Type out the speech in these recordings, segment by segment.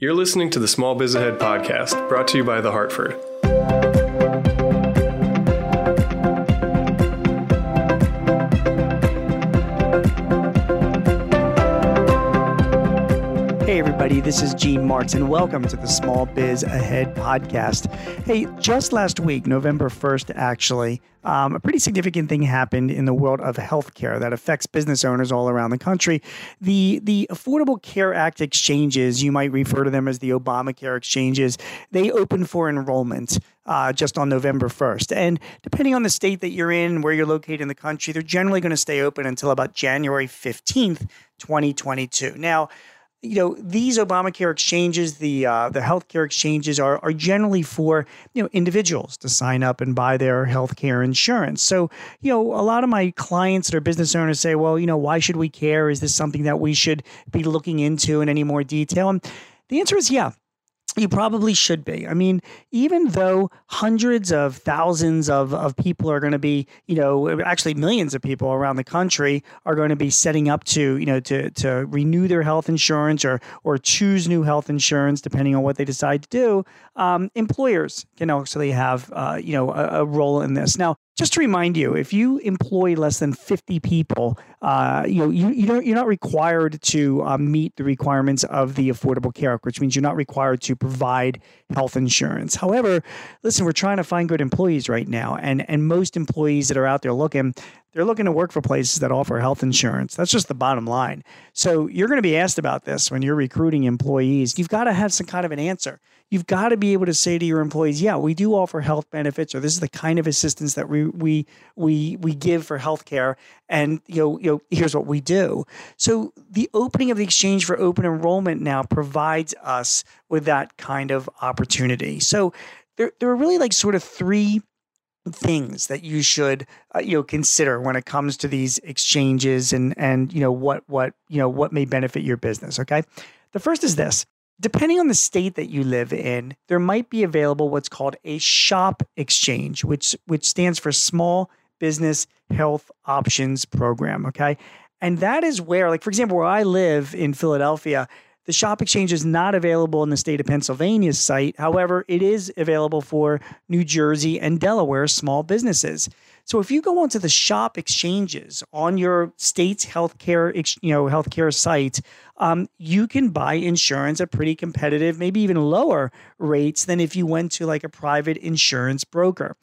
You're listening to the Small Biz Ahead podcast, brought to you by The Hartford. Hey, everybody, this is Gene Marks, and welcome to the Small Biz Ahead podcast. Hey, just last week, November 1st, actually, um, a pretty significant thing happened in the world of healthcare that affects business owners all around the country. The, the Affordable Care Act exchanges, you might refer to them as the Obamacare exchanges, they opened for enrollment. Uh, just on November 1st. And depending on the state that you're in, where you're located in the country, they're generally going to stay open until about January 15th, 2022. Now, you know these Obamacare exchanges, the uh, the healthcare exchanges are are generally for you know individuals to sign up and buy their healthcare insurance. So you know a lot of my clients that are business owners say, well, you know, why should we care? Is this something that we should be looking into in any more detail? And the answer is yeah. You probably should be. I mean, even though hundreds of thousands of, of people are going to be, you know, actually millions of people around the country are going to be setting up to, you know, to, to renew their health insurance or or choose new health insurance depending on what they decide to do. Um, employers can actually have, uh, you know, a, a role in this. Now, just to remind you, if you employ less than 50 people, uh, you know, you, you don't, you're not required to um, meet the requirements of the Affordable Care Act, which means you're not required to provide health insurance. However, listen, we're trying to find good employees right now, and and most employees that are out there looking, they're looking to work for places that offer health insurance. That's just the bottom line. So you're going to be asked about this when you're recruiting employees. You've got to have some kind of an answer you've got to be able to say to your employees, yeah, we do offer health benefits, or this is the kind of assistance that we we we we give for healthcare, and you know, you know, here's what we do. So the opening of the exchange for open enrollment now provides us with that kind of opportunity. So there there are really like sort of three things that you should uh, you know consider when it comes to these exchanges and and you know what what you know what may benefit your business okay the first is this Depending on the state that you live in, there might be available what's called a shop exchange, which which stands for Small Business Health Options Program. Okay. And that is where, like, for example, where I live in Philadelphia, the shop exchange is not available in the state of Pennsylvania's site. However, it is available for New Jersey and Delaware small businesses. So if you go onto the shop exchanges on your state's healthcare, you know, healthcare site, um, you can buy insurance at pretty competitive, maybe even lower rates than if you went to like a private insurance broker.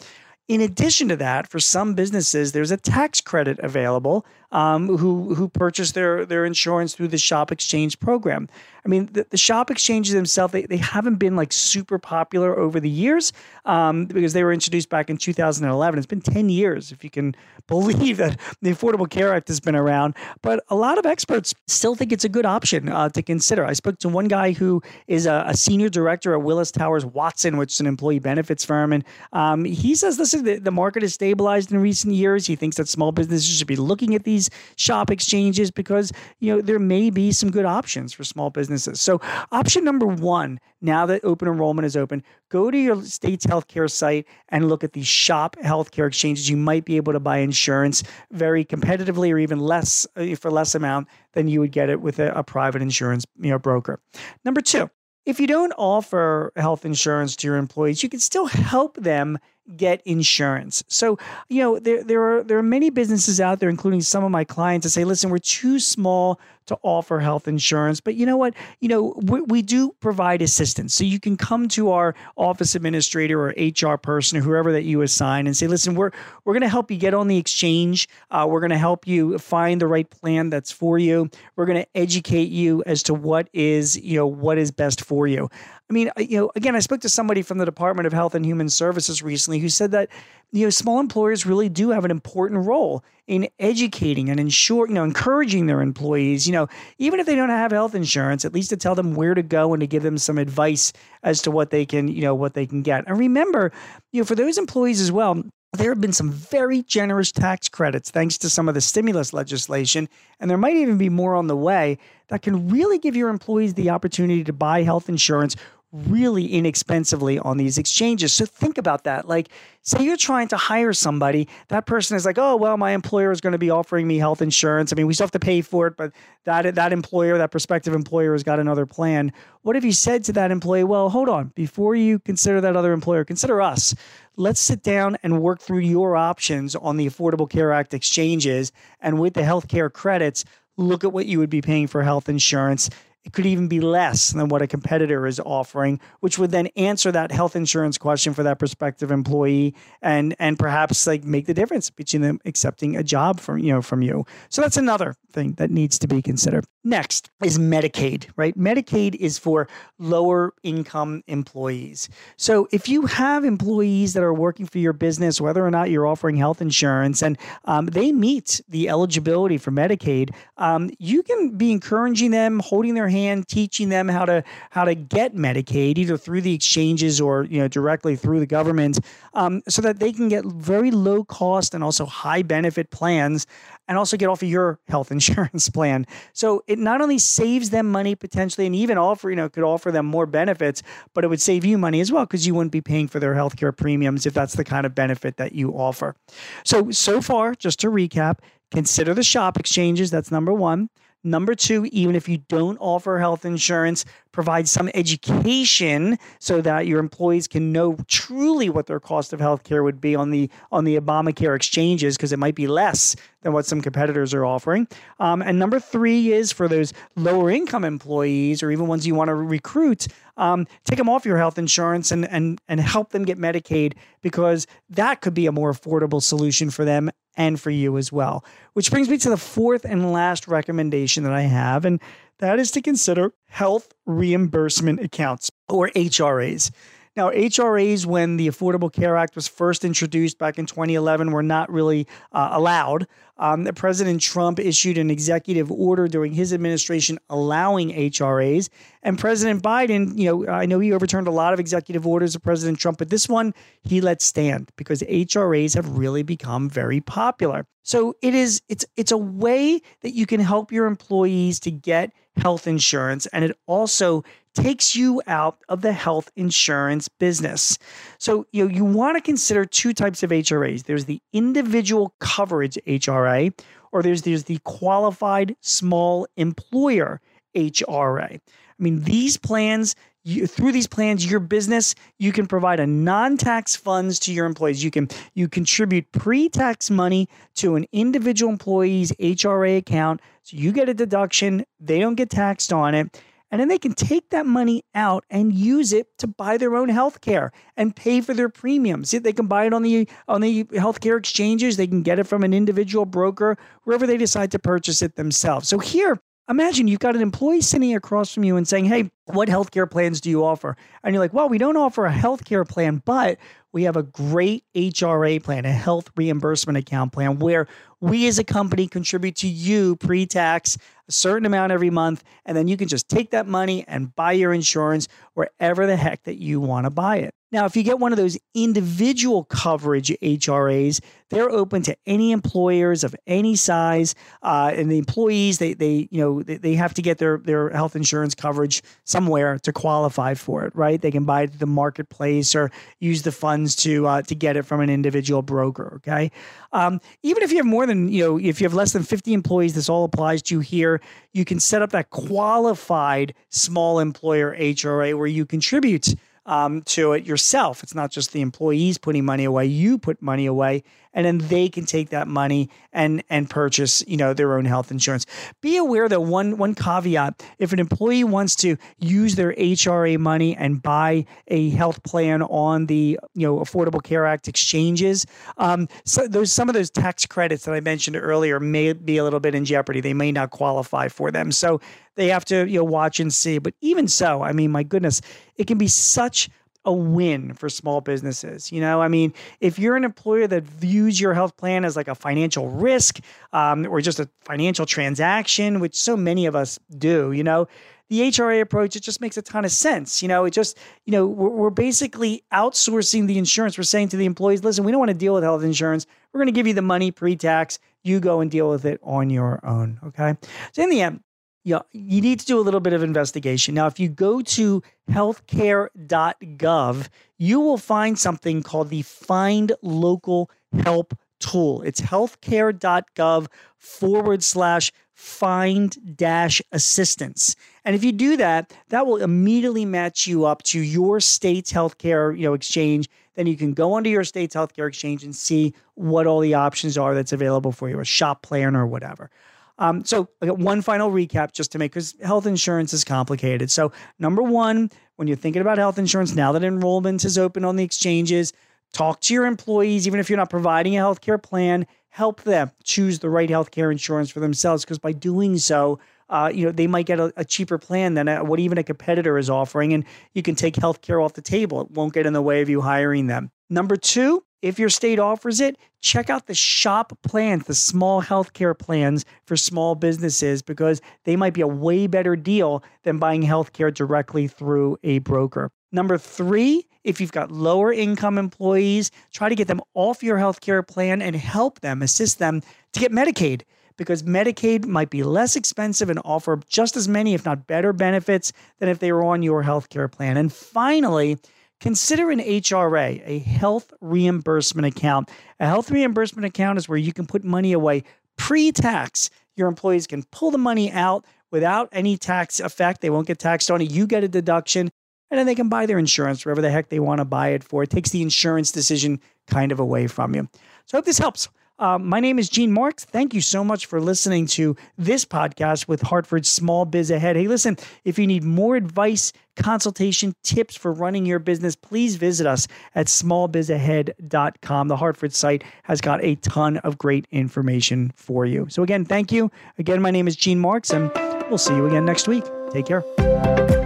In addition to that, for some businesses, there's a tax credit available um, who who purchase their their insurance through the shop exchange program. I mean, the, the shop exchanges themselves, they, they haven't been like super popular over the years um, because they were introduced back in 2011. It's been 10 years, if you can believe that the Affordable Care Act has been around. But a lot of experts still think it's a good option uh, to consider. I spoke to one guy who is a, a, senior director at Willis Towers Watson, which is an employee benefits firm. And um, he says, listen, the, the market has stabilized in recent years. He thinks that small businesses should be looking at these shop exchanges because, you know, there may be some good options for small businesses businesses. So, option number one, now that open enrollment is open, go to your state's healthcare site and look at the shop healthcare exchanges. You might be able to buy insurance very competitively or even less uh, for less amount than you would get it with a, a private insurance you know, broker. Number two, if you don't offer health insurance to your employees, you can still help them get insurance. So, you know, there there are there are many businesses out there, including some of my clients, that say, listen, we're too small to offer health insurance. But you know what? You know, we, we, do provide assistance. So you can come to our office administrator or HR person or whoever that you assign and say, listen, we're we're going to help you get on the exchange. Uh, we're going to help you find the right plan that's for you. We're going to educate you as to what is, you know, what is best for you. I mean, you know, again, I spoke to somebody from the Department of Health and Human Services recently who said that you know small employers really do have an important role in educating and ensure, you know, encouraging their employees, you know, even if they don't have health insurance, at least to tell them where to go and to give them some advice as to what they can, you know, what they can get. And remember, you know, for those employees as well, there have been some very generous tax credits thanks to some of the stimulus legislation, and there might even be more on the way that can really give your employees the opportunity to buy health insurance really inexpensively on these exchanges. So think about that. Like, say you're trying to hire somebody, that person is like, oh, well, my employer is going to be offering me health insurance. I mean, we still have to pay for it, but that, that employer, that prospective employer has got another plan. What if you said to that employee, well, hold on, before you consider that other employer, consider us. Let's sit down and work through your options on the Affordable Care Act exchanges. And with the healthcare credits, look at what you would be paying for health insurance it could even be less than what a competitor is offering, which would then answer that health insurance question for that prospective employee and and perhaps like make the difference between them accepting a job from you know from you. So that's another thing that needs to be considered. Next is Medicaid, right? Medicaid is for lower income employees. So if you have employees that are working for your business, whether or not you're offering health insurance, and um, they meet the eligibility for Medicaid, um, you can be encouraging them, holding their hand, teaching them how to how to get Medicaid either through the exchanges or you know directly through the government, um, so that they can get very low cost and also high benefit plans and also get off of your health insurance plan. So it not only saves them money potentially and even offer, you know, could offer them more benefits, but it would save you money as well because you wouldn't be paying for their healthcare premiums if that's the kind of benefit that you offer. So, so far, just to recap, consider the shop exchanges. That's number one. Number two, even if you don't offer health insurance, provide some education so that your employees can know truly what their cost of health care would be on the on the Obamacare exchanges because it might be less than what some competitors are offering. Um, and number three is for those lower income employees or even ones you want to recruit, um, take them off your health insurance and and and help them get Medicaid because that could be a more affordable solution for them and for you as well. Which brings me to the fourth and last recommendation that I have, and that is to consider health reimbursement accounts or HRAs. Now, HRAs, when the Affordable Care Act was first introduced back in 2011, were not really uh, allowed. Um, President Trump issued an executive order during his administration allowing HRAs. And President Biden, you know, I know he overturned a lot of executive orders of President Trump, but this one he let stand because HRAs have really become very popular. So it is it's it's a way that you can help your employees to get health insurance and it also takes you out of the health insurance business. So, you know, you want to consider two types of HRAs. There's the individual coverage HRA or there's there's the qualified small employer HRA. I mean, these plans you, through these plans, your business you can provide a non-tax funds to your employees. You can you contribute pre-tax money to an individual employee's HRA account, so you get a deduction. They don't get taxed on it, and then they can take that money out and use it to buy their own health care and pay for their premiums. They can buy it on the on the healthcare exchanges. They can get it from an individual broker wherever they decide to purchase it themselves. So here, imagine you've got an employee sitting across from you and saying, "Hey, what healthcare plans do you offer?" And you're like, "Well, we don't offer a healthcare plan, but we have a great HRA plan, a health reimbursement account plan, where we as a company contribute to you pre tax a certain amount every month. And then you can just take that money and buy your insurance wherever the heck that you want to buy it. Now, if you get one of those individual coverage HRAs, they're open to any employers of any size, uh, and the employees they they you know they, they have to get their their health insurance coverage somewhere to qualify for it, right? They can buy it at the marketplace or use the funds to uh, to get it from an individual broker. Okay, um, even if you have more than you know, if you have less than fifty employees, this all applies to you here. You can set up that qualified small employer HRA where you contribute um, to it yourself. It's not just the employees putting money away; you put money away, and then they can take that money and and purchase you know their own health insurance. Be aware that one one caveat: if an employee wants to use their HRA money and buy a health plan on the you know Affordable Care Act exchanges, um, so those some of those tax credits that I mentioned earlier may be a little bit in jeopardy. They may not qualify for them. So they have to you know watch and see. But even so, I mean, my goodness, it can be such a win for small businesses. You know, I mean, if you're an employer that views your health plan as like a financial risk um, or just a financial transaction, which so many of us do, you know, the HRA approach, it just makes a ton of sense. You know, it just, you know, we're, we're basically outsourcing the insurance. We're saying to the employees, listen, we don't want to deal with health insurance. We're going to give you the money pre tax. You go and deal with it on your own. Okay. So, in the end, you, know, you need to do a little bit of investigation. Now, if you go to healthcare.gov, you will find something called the Find Local Help tool. It's healthcare.gov forward slash find dash assistance. And if you do that, that will immediately match you up to your state's healthcare, you know, exchange. Then you can go onto your state's healthcare exchange and see what all the options are that's available for you, a shop plan or whatever. Um, so, one final recap just to make because health insurance is complicated. So, number one, when you're thinking about health insurance, now that enrollment is open on the exchanges, talk to your employees, even if you're not providing a healthcare plan, help them choose the right healthcare insurance for themselves because by doing so, uh, you know, they might get a, a cheaper plan than a, what even a competitor is offering, and you can take healthcare off the table. It won't get in the way of you hiring them. Number two, if your state offers it, check out the shop plans, the small healthcare plans for small businesses, because they might be a way better deal than buying healthcare directly through a broker. Number three, if you've got lower income employees, try to get them off your healthcare plan and help them, assist them to get Medicaid because Medicaid might be less expensive and offer just as many, if not better, benefits than if they were on your healthcare plan. And finally, Consider an HRA, a health reimbursement account. A health reimbursement account is where you can put money away pre tax. Your employees can pull the money out without any tax effect. They won't get taxed on it. You get a deduction, and then they can buy their insurance wherever the heck they want to buy it for. It takes the insurance decision kind of away from you. So I hope this helps. Um, my name is Gene Marks. Thank you so much for listening to this podcast with Hartford Small Biz Ahead. Hey, listen, if you need more advice, consultation, tips for running your business, please visit us at smallbizahead.com. The Hartford site has got a ton of great information for you. So, again, thank you. Again, my name is Gene Marks, and we'll see you again next week. Take care.